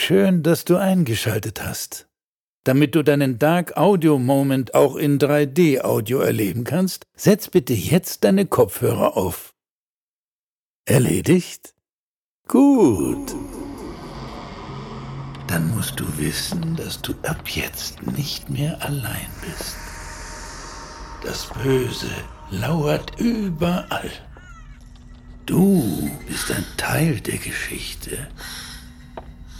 Schön, dass du eingeschaltet hast. Damit du deinen Dark Audio Moment auch in 3D Audio erleben kannst, setz bitte jetzt deine Kopfhörer auf. Erledigt? Gut. Dann musst du wissen, dass du ab jetzt nicht mehr allein bist. Das Böse lauert überall. Du bist ein Teil der Geschichte.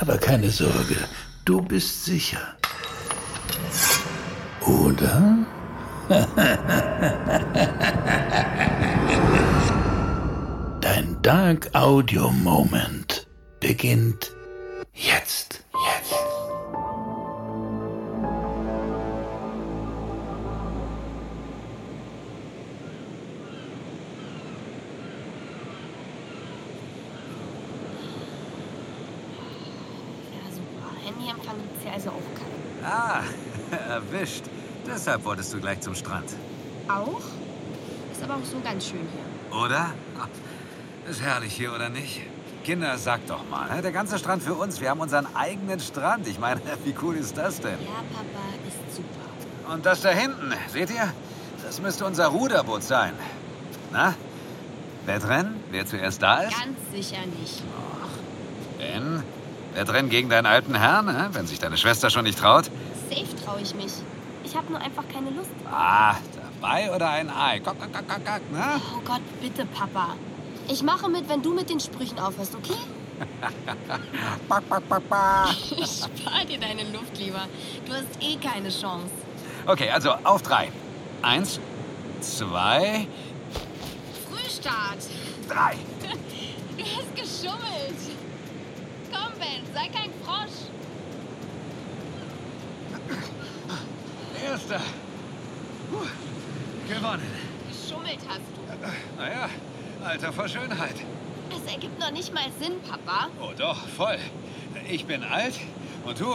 Aber keine Sorge, du bist sicher. Oder? Dein Dark Audio Moment beginnt super. Handyempfang gibt's hier also auch keinen. Ah, erwischt. Deshalb wolltest du gleich zum Strand. Auch? Ist aber auch so ganz schön hier. Oder? Ist herrlich hier, oder nicht? Kinder, sag doch mal, ne? der ganze Strand für uns. Wir haben unseren eigenen Strand. Ich meine, wie cool ist das denn? Ja, Papa, ist super. Und das da hinten, seht ihr? Das müsste unser Ruderboot sein. Na? Wettrennen? Wer zuerst da ist? Ganz sicher nicht. Ben? Wettrennen gegen deinen alten Herrn, wenn sich deine Schwester schon nicht traut? Safe traue ich mich. Ich habe nur einfach keine Lust. Ah, dabei oder ein Ei? Kock, kock, kock, kock, ne? Oh Gott, bitte, Papa. Ich mache mit, wenn du mit den Sprüchen aufhörst, okay? Back, back, back, back. Spar dir deine Luft lieber. Du hast eh keine Chance. Okay, also auf drei. Eins, zwei, Frühstart. drei. Du hast geschummelt. Ben, sei kein Frosch. Erster. Puh, gewonnen. Geschummelt hast du. Naja, Alter vor Schönheit. Es ergibt noch nicht mal Sinn, Papa. Oh doch, voll. Ich bin alt und du,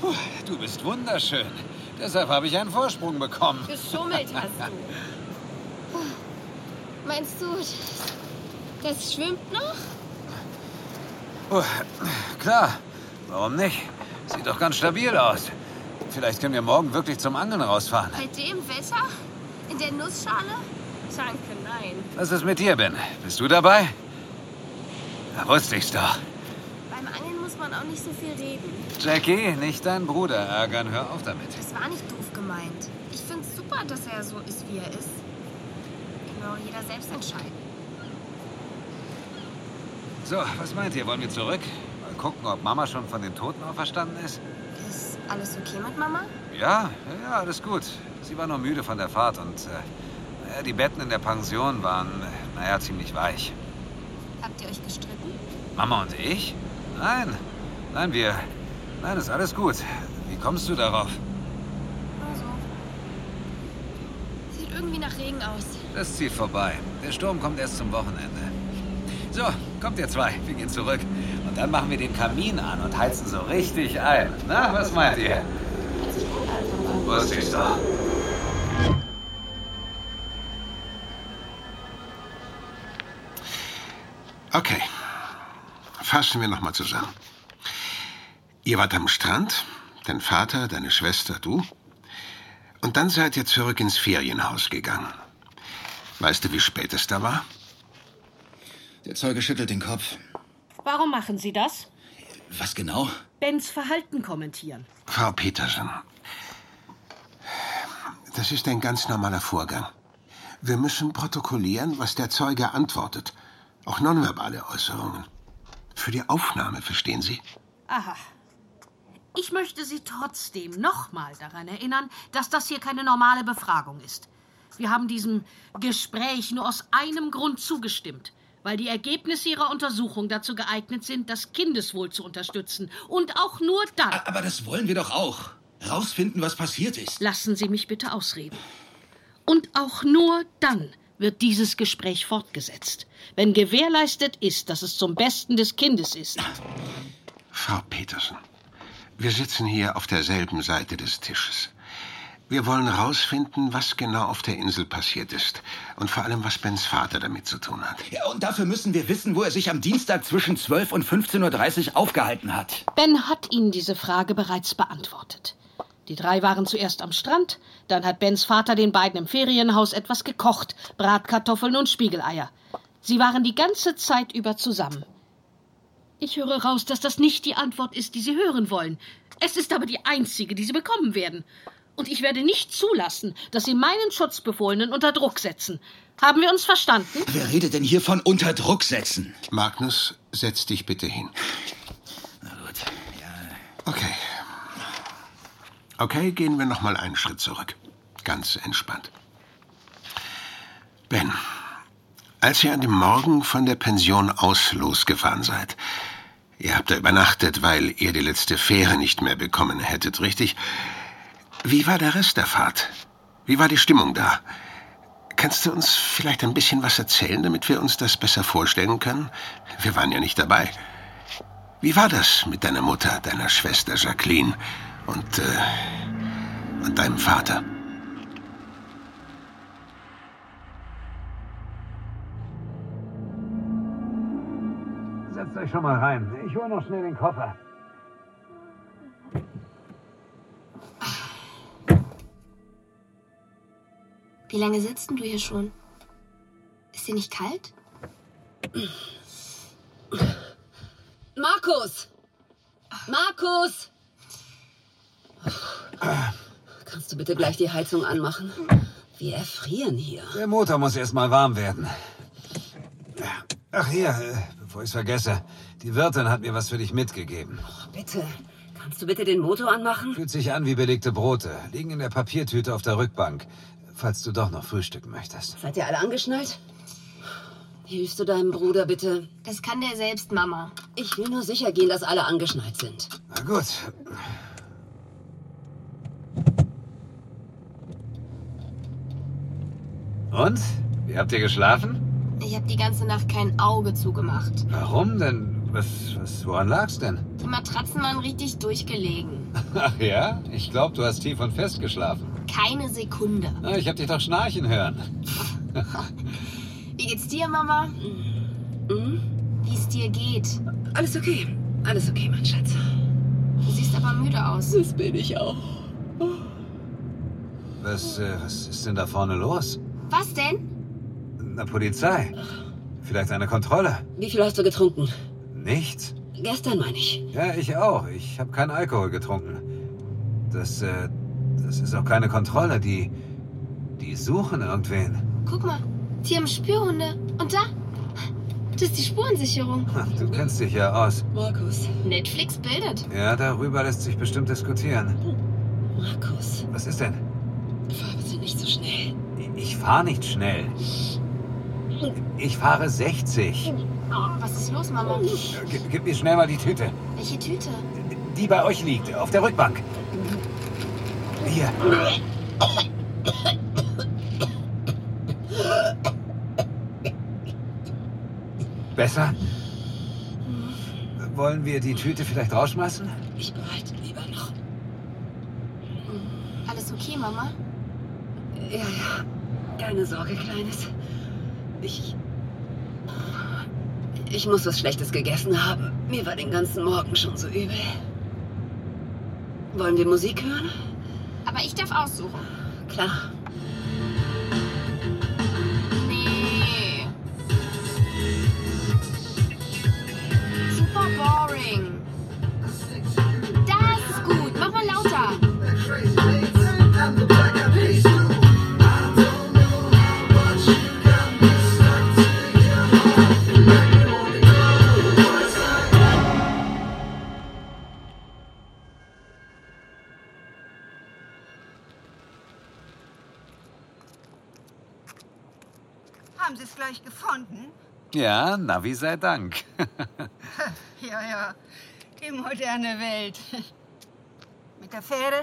puh, du bist wunderschön. Deshalb habe ich einen Vorsprung bekommen. Geschummelt hast du. Meinst du, das schwimmt noch? Puh, klar, warum nicht? Sieht doch ganz stabil aus. Vielleicht können wir morgen wirklich zum Angeln rausfahren. Bei dem Wetter? In der Nussschale? Danke, nein. Was ist mit dir, Ben? Bist du dabei? Da wusste ich's doch. Beim Angeln muss man auch nicht so viel reden. Jackie, nicht deinen Bruder ärgern. Hör auf damit. Das war nicht doof gemeint. Ich find's super, dass er so ist, wie er ist. Auch jeder selbst entscheiden. So, was meint ihr? Wollen wir zurück? Mal gucken, ob Mama schon von den Toten auferstanden ist? Ist alles okay mit Mama? Ja, ja, alles gut. Sie war nur müde von der Fahrt und äh, die Betten in der Pension waren, äh, naja, ziemlich weich. Habt ihr euch gestritten? Mama und ich? Nein, nein, wir. Nein, ist alles gut. Wie kommst du darauf? Also. Sieht irgendwie nach Regen aus. Das zieht vorbei. Der Sturm kommt erst zum Wochenende. So, kommt ihr zwei. Wir gehen zurück. Und dann machen wir den Kamin an und heizen so richtig ein. Na, was meint ihr? Wusste ich's doch. Okay. Fassen wir nochmal zusammen. Ihr wart am Strand, dein Vater, deine Schwester, du. Und dann seid ihr zurück ins Ferienhaus gegangen. Weißt du, wie spät es da war? Der Zeuge schüttelt den Kopf. Warum machen Sie das? Was genau? Bens Verhalten kommentieren. Frau Petersen, das ist ein ganz normaler Vorgang. Wir müssen protokollieren, was der Zeuge antwortet. Auch nonverbale Äußerungen. Für die Aufnahme, verstehen Sie? Aha. Ich möchte Sie trotzdem nochmal daran erinnern, dass das hier keine normale Befragung ist. Wir haben diesem Gespräch nur aus einem Grund zugestimmt, weil die Ergebnisse Ihrer Untersuchung dazu geeignet sind, das Kindeswohl zu unterstützen. Und auch nur dann. Aber das wollen wir doch auch. Rausfinden, was passiert ist. Lassen Sie mich bitte ausreden. Und auch nur dann wird dieses Gespräch fortgesetzt, wenn gewährleistet ist, dass es zum Besten des Kindes ist. Frau Petersen, wir sitzen hier auf derselben Seite des Tisches. Wir wollen herausfinden, was genau auf der Insel passiert ist. Und vor allem, was Bens Vater damit zu tun hat. Ja, und dafür müssen wir wissen, wo er sich am Dienstag zwischen 12 und 15.30 Uhr aufgehalten hat. Ben hat Ihnen diese Frage bereits beantwortet. Die drei waren zuerst am Strand, dann hat Bens Vater den beiden im Ferienhaus etwas gekocht, Bratkartoffeln und Spiegeleier. Sie waren die ganze Zeit über zusammen. Ich höre raus, dass das nicht die Antwort ist, die Sie hören wollen. Es ist aber die einzige, die Sie bekommen werden. Und ich werde nicht zulassen, dass Sie meinen Schutzbefohlenen unter Druck setzen. Haben wir uns verstanden? Wer redet denn hier von unter Druck setzen? Magnus, setz dich bitte hin. Na gut, ja. Okay. Okay, gehen wir noch mal einen Schritt zurück. Ganz entspannt. Ben, als ihr an dem Morgen von der Pension aus losgefahren seid, ihr habt da übernachtet, weil ihr die letzte Fähre nicht mehr bekommen hättet, richtig? Wie war der Rest der Fahrt? Wie war die Stimmung da? Kannst du uns vielleicht ein bisschen was erzählen, damit wir uns das besser vorstellen können? Wir waren ja nicht dabei. Wie war das mit deiner Mutter, deiner Schwester Jacqueline und, äh, und deinem Vater? Setzt euch schon mal rein. Ich hole noch schnell den Koffer. Wie lange sitzt denn du hier schon? Ist dir nicht kalt? Markus! Markus! Kannst du bitte gleich die Heizung anmachen? Wir erfrieren hier. Der Motor muss erst mal warm werden. Ach hier, äh, bevor ich's vergesse. Die Wirtin hat mir was für dich mitgegeben. Bitte. Kannst du bitte den Motor anmachen? Fühlt sich an wie belegte Brote. Liegen in der Papiertüte auf der Rückbank. Falls du doch noch frühstücken möchtest. Seid ihr alle angeschnallt? Hilfst du deinem Bruder bitte? Das kann der selbst, Mama. Ich will nur sicher gehen, dass alle angeschnallt sind. Na gut. Und? Wie habt ihr geschlafen? Ich habe die ganze Nacht kein Auge zugemacht. Warum denn? Was, was, woran lag's denn? Die Matratzen waren richtig durchgelegen. Ach ja? Ich glaube, du hast tief und fest geschlafen. Keine Sekunde. Ich hab dich doch schnarchen hören. Wie geht's dir, Mama? Hm? Wie es dir geht? Alles okay. Alles okay, mein Schatz. Du siehst aber müde aus. Das bin ich auch. Was, äh, was ist denn da vorne los? Was denn? Na, Polizei. Vielleicht eine Kontrolle. Wie viel hast du getrunken? Nichts? Gestern, meine ich. Ja, ich auch. Ich habe keinen Alkohol getrunken. Das, äh, das ist auch keine Kontrolle. Die, die suchen irgendwen. Guck mal, die haben Spürhunde. Und da? Das ist die Spurensicherung. Du kennst dich ja aus. Markus. Netflix bildet. Ja, darüber lässt sich bestimmt diskutieren. Markus. Was ist denn? Fahr bitte nicht so schnell. Ich fahre nicht schnell. Ich fahre 60. Was ist los, Mama? Gib, gib mir schnell mal die Tüte. Welche Tüte? Die bei euch liegt, auf der Rückbank. Hier. Besser? Wollen wir die Tüte vielleicht rausschmeißen? Ich bereite lieber noch. Alles okay, Mama? Ja, ja. Keine Sorge, Kleines. Ich. Ich muss was Schlechtes gegessen haben. Mir war den ganzen Morgen schon so übel. Wollen wir Musik hören? Aber ich darf aussuchen. Klar. Ja, Navi sei Dank. Ja, ja. Die moderne Welt. Mit der Fähre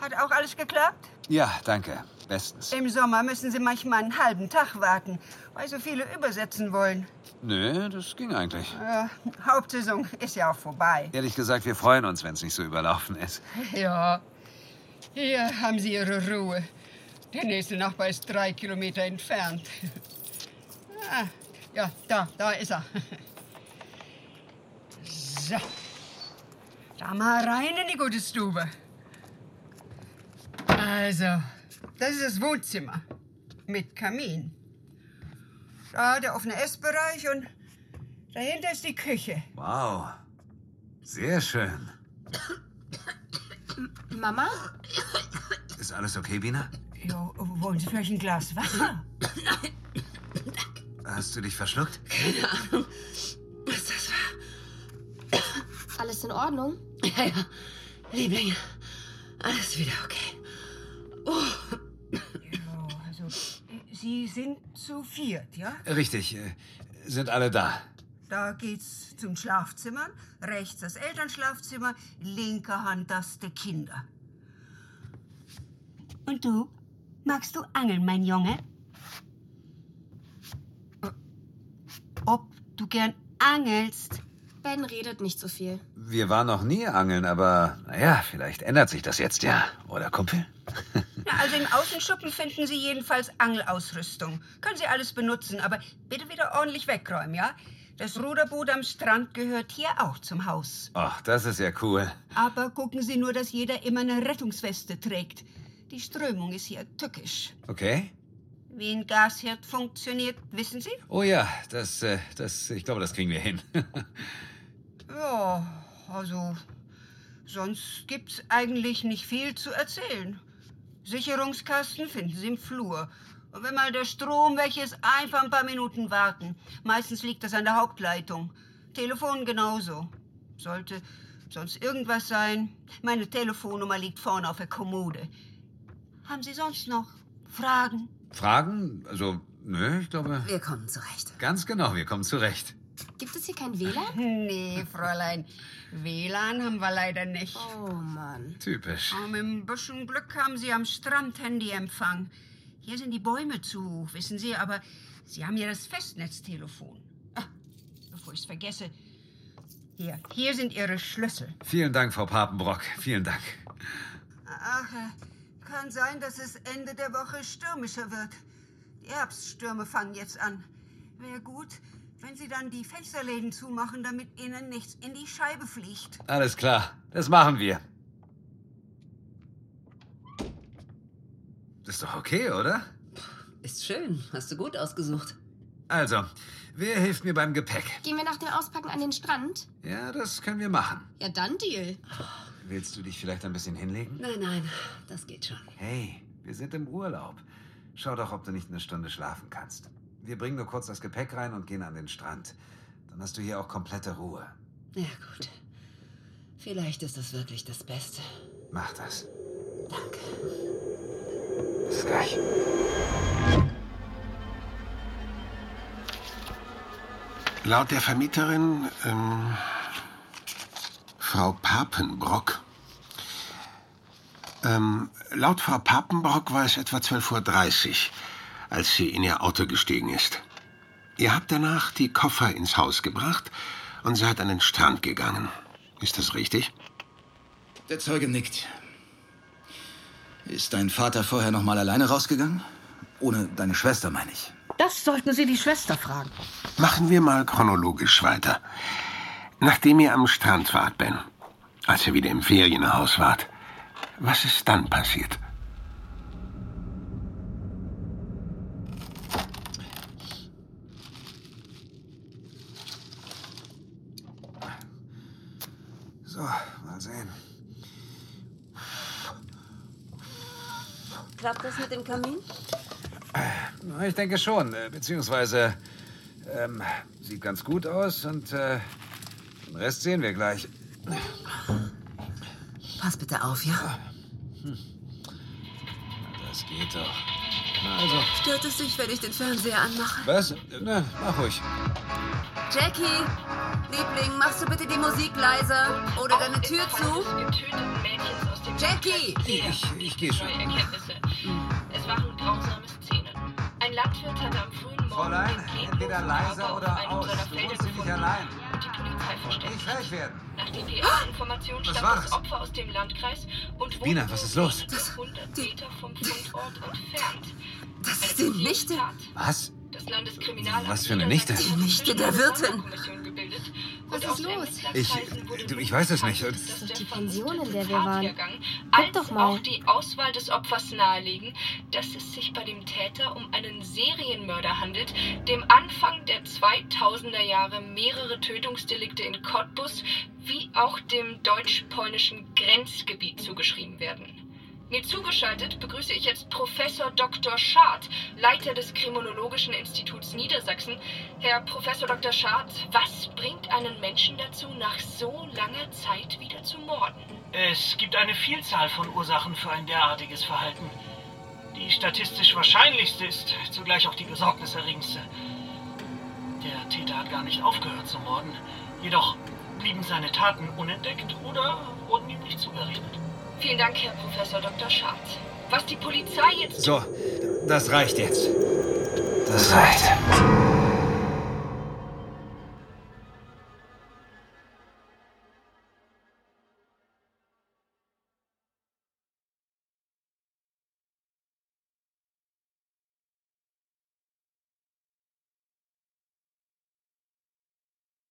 hat auch alles geklappt? ja, danke. Bestens. Im Sommer müssen Sie manchmal einen halben Tag warten, weil so viele übersetzen wollen. Nö, das ging eigentlich. Äh, Hauptsaison ist ja auch vorbei. Ehrlich gesagt, wir freuen uns, wenn es nicht so überlaufen ist. Ja. Hier haben Sie Ihre Ruhe. Der nächste Nachbar ist drei Kilometer entfernt. Ah, ja, da, da ist er. So. Da mal rein in die gute Stube. Also, das ist das Wohnzimmer. Mit Kamin. Da der offene Essbereich und dahinter ist die Küche. Wow. Sehr schön. Mama? Ist alles okay, Bina? Jo, wollen Sie vielleicht ein Glas Wasser? Hast du dich verschluckt? Keine Ahnung, was das war. Alles in Ordnung? Ja, ja. Liebling, alles wieder okay. Oh, Jo, also, Sie sind zu viert, ja? Richtig. äh, Sind alle da. Da geht's zum Schlafzimmer. Rechts das Elternschlafzimmer, linker Hand das der Kinder. Und du? Magst du angeln, mein Junge? Ob du gern angelst? Ben redet nicht so viel. Wir waren noch nie angeln, aber naja, vielleicht ändert sich das jetzt ja. Oder, Kumpel? Na, also im Außenschuppen finden Sie jedenfalls Angelausrüstung. Können Sie alles benutzen, aber bitte wieder ordentlich wegräumen, ja? Das Ruderboot am Strand gehört hier auch zum Haus. Ach, das ist ja cool. Aber gucken Sie nur, dass jeder immer eine Rettungsweste trägt. Die Strömung ist hier tückisch. Okay. Wie ein Gasherd funktioniert, wissen Sie? Oh ja, das, äh, das, ich glaube, das kriegen wir hin. Ja, also sonst gibt's eigentlich nicht viel zu erzählen. Sicherungskasten finden Sie im Flur. Und wenn mal der Strom weg ist, einfach ein paar Minuten warten. Meistens liegt das an der Hauptleitung. Telefon genauso. Sollte sonst irgendwas sein, meine Telefonnummer liegt vorne auf der Kommode. Haben Sie sonst noch Fragen? Fragen? Also, nö, ich glaube. wir kommen zurecht. Ganz genau, wir kommen zurecht. Gibt es hier kein WLAN? Nee, Fräulein. WLAN haben wir leider nicht. Oh Mann. Typisch. Aber mit ein bisschen Glück haben Sie am Strand Handyempfang. Hier sind die Bäume zu hoch, wissen Sie, aber Sie haben ja das Festnetztelefon. Ah, bevor ich es vergesse. Hier, hier sind Ihre Schlüssel. Vielen Dank, Frau Papenbrock. Vielen Dank. Ach, äh, kann sein, dass es Ende der Woche stürmischer wird. Die Herbststürme fangen jetzt an. Wäre gut, wenn Sie dann die Fensterläden zumachen, damit Ihnen nichts in die Scheibe fliegt. Alles klar, das machen wir. Das ist doch okay, oder? Ist schön, hast du gut ausgesucht. Also, wer hilft mir beim Gepäck? Gehen wir nach dem Auspacken an den Strand? Ja, das können wir machen. Ja, dann Deal. Willst du dich vielleicht ein bisschen hinlegen? Nein, nein, das geht schon. Hey, wir sind im Urlaub. Schau doch, ob du nicht eine Stunde schlafen kannst. Wir bringen nur kurz das Gepäck rein und gehen an den Strand. Dann hast du hier auch komplette Ruhe. Ja, gut. Vielleicht ist das wirklich das Beste. Mach das. Danke. Bis gleich. Laut der Vermieterin, ähm, Frau Papenbrock, ähm, laut Frau Papenbrock war es etwa 12.30 Uhr, als sie in ihr Auto gestiegen ist. Ihr habt danach die Koffer ins Haus gebracht und seid an den Strand gegangen. Ist das richtig? Der Zeuge nickt. Ist dein Vater vorher noch mal alleine rausgegangen? Ohne deine Schwester, meine ich. Das sollten Sie die Schwester fragen. Machen wir mal chronologisch weiter. Nachdem ihr am Strand wart, Ben, als ihr wieder im Ferienhaus wart, was ist dann passiert? So, mal sehen. Klappt das mit dem Kamin? Na, Ich denke schon, äh, beziehungsweise ähm, sieht ganz gut aus und äh, den Rest sehen wir gleich. Pass bitte auf, ja? Das geht doch. Na also, Stört es dich, wenn ich den Fernseher anmache? was? Na, mach ruhig. Jackie, Liebling, machst du bitte die Musik leiser oder deine Tür zu? Jackie! Ich, ich gehe schon. Es waren grausame Szenen. Ein Landwirt hatte am frühen Morgen Fräulein, entweder leiser oder aus. Du wohnst hier nicht allein. Versteckt. Nicht werden. Nach DPA-Informationen Was stammt war's? das Opfer aus dem Landkreis und wohnt Bina, was ist los? nur 100 Meter vom Fundort entfernt. Das ist die Nichte. Was? Das Landeskriminalamt Was für eine Nichte? Die Nichte der Wirtin. Was ist los? Ich, du, ich weiß es nicht. Das ist doch die Pension, in der wir waren. Guck doch mal. auch die Auswahl des Opfers nahelegen, dass es sich bei dem Täter um einen Serienmörder handelt, dem Anfang der 2000er Jahre mehrere Tötungsdelikte in Cottbus wie auch dem deutsch-polnischen Grenzgebiet zugeschrieben werden. Mir zugeschaltet begrüße ich jetzt Professor Dr. Schad, Leiter des Kriminologischen Instituts Niedersachsen. Herr Professor Dr. Schad, was bringt einen Menschen dazu, nach so langer Zeit wieder zu morden? Es gibt eine Vielzahl von Ursachen für ein derartiges Verhalten. Die statistisch wahrscheinlichste ist zugleich auch die besorgniserregendste. Der Täter hat gar nicht aufgehört zu morden. Jedoch blieben seine Taten unentdeckt oder wurden ihm nicht zugerechnet. Vielen Dank, Herr Professor Dr. Schad. Was die Polizei jetzt So, das reicht jetzt. Das reicht.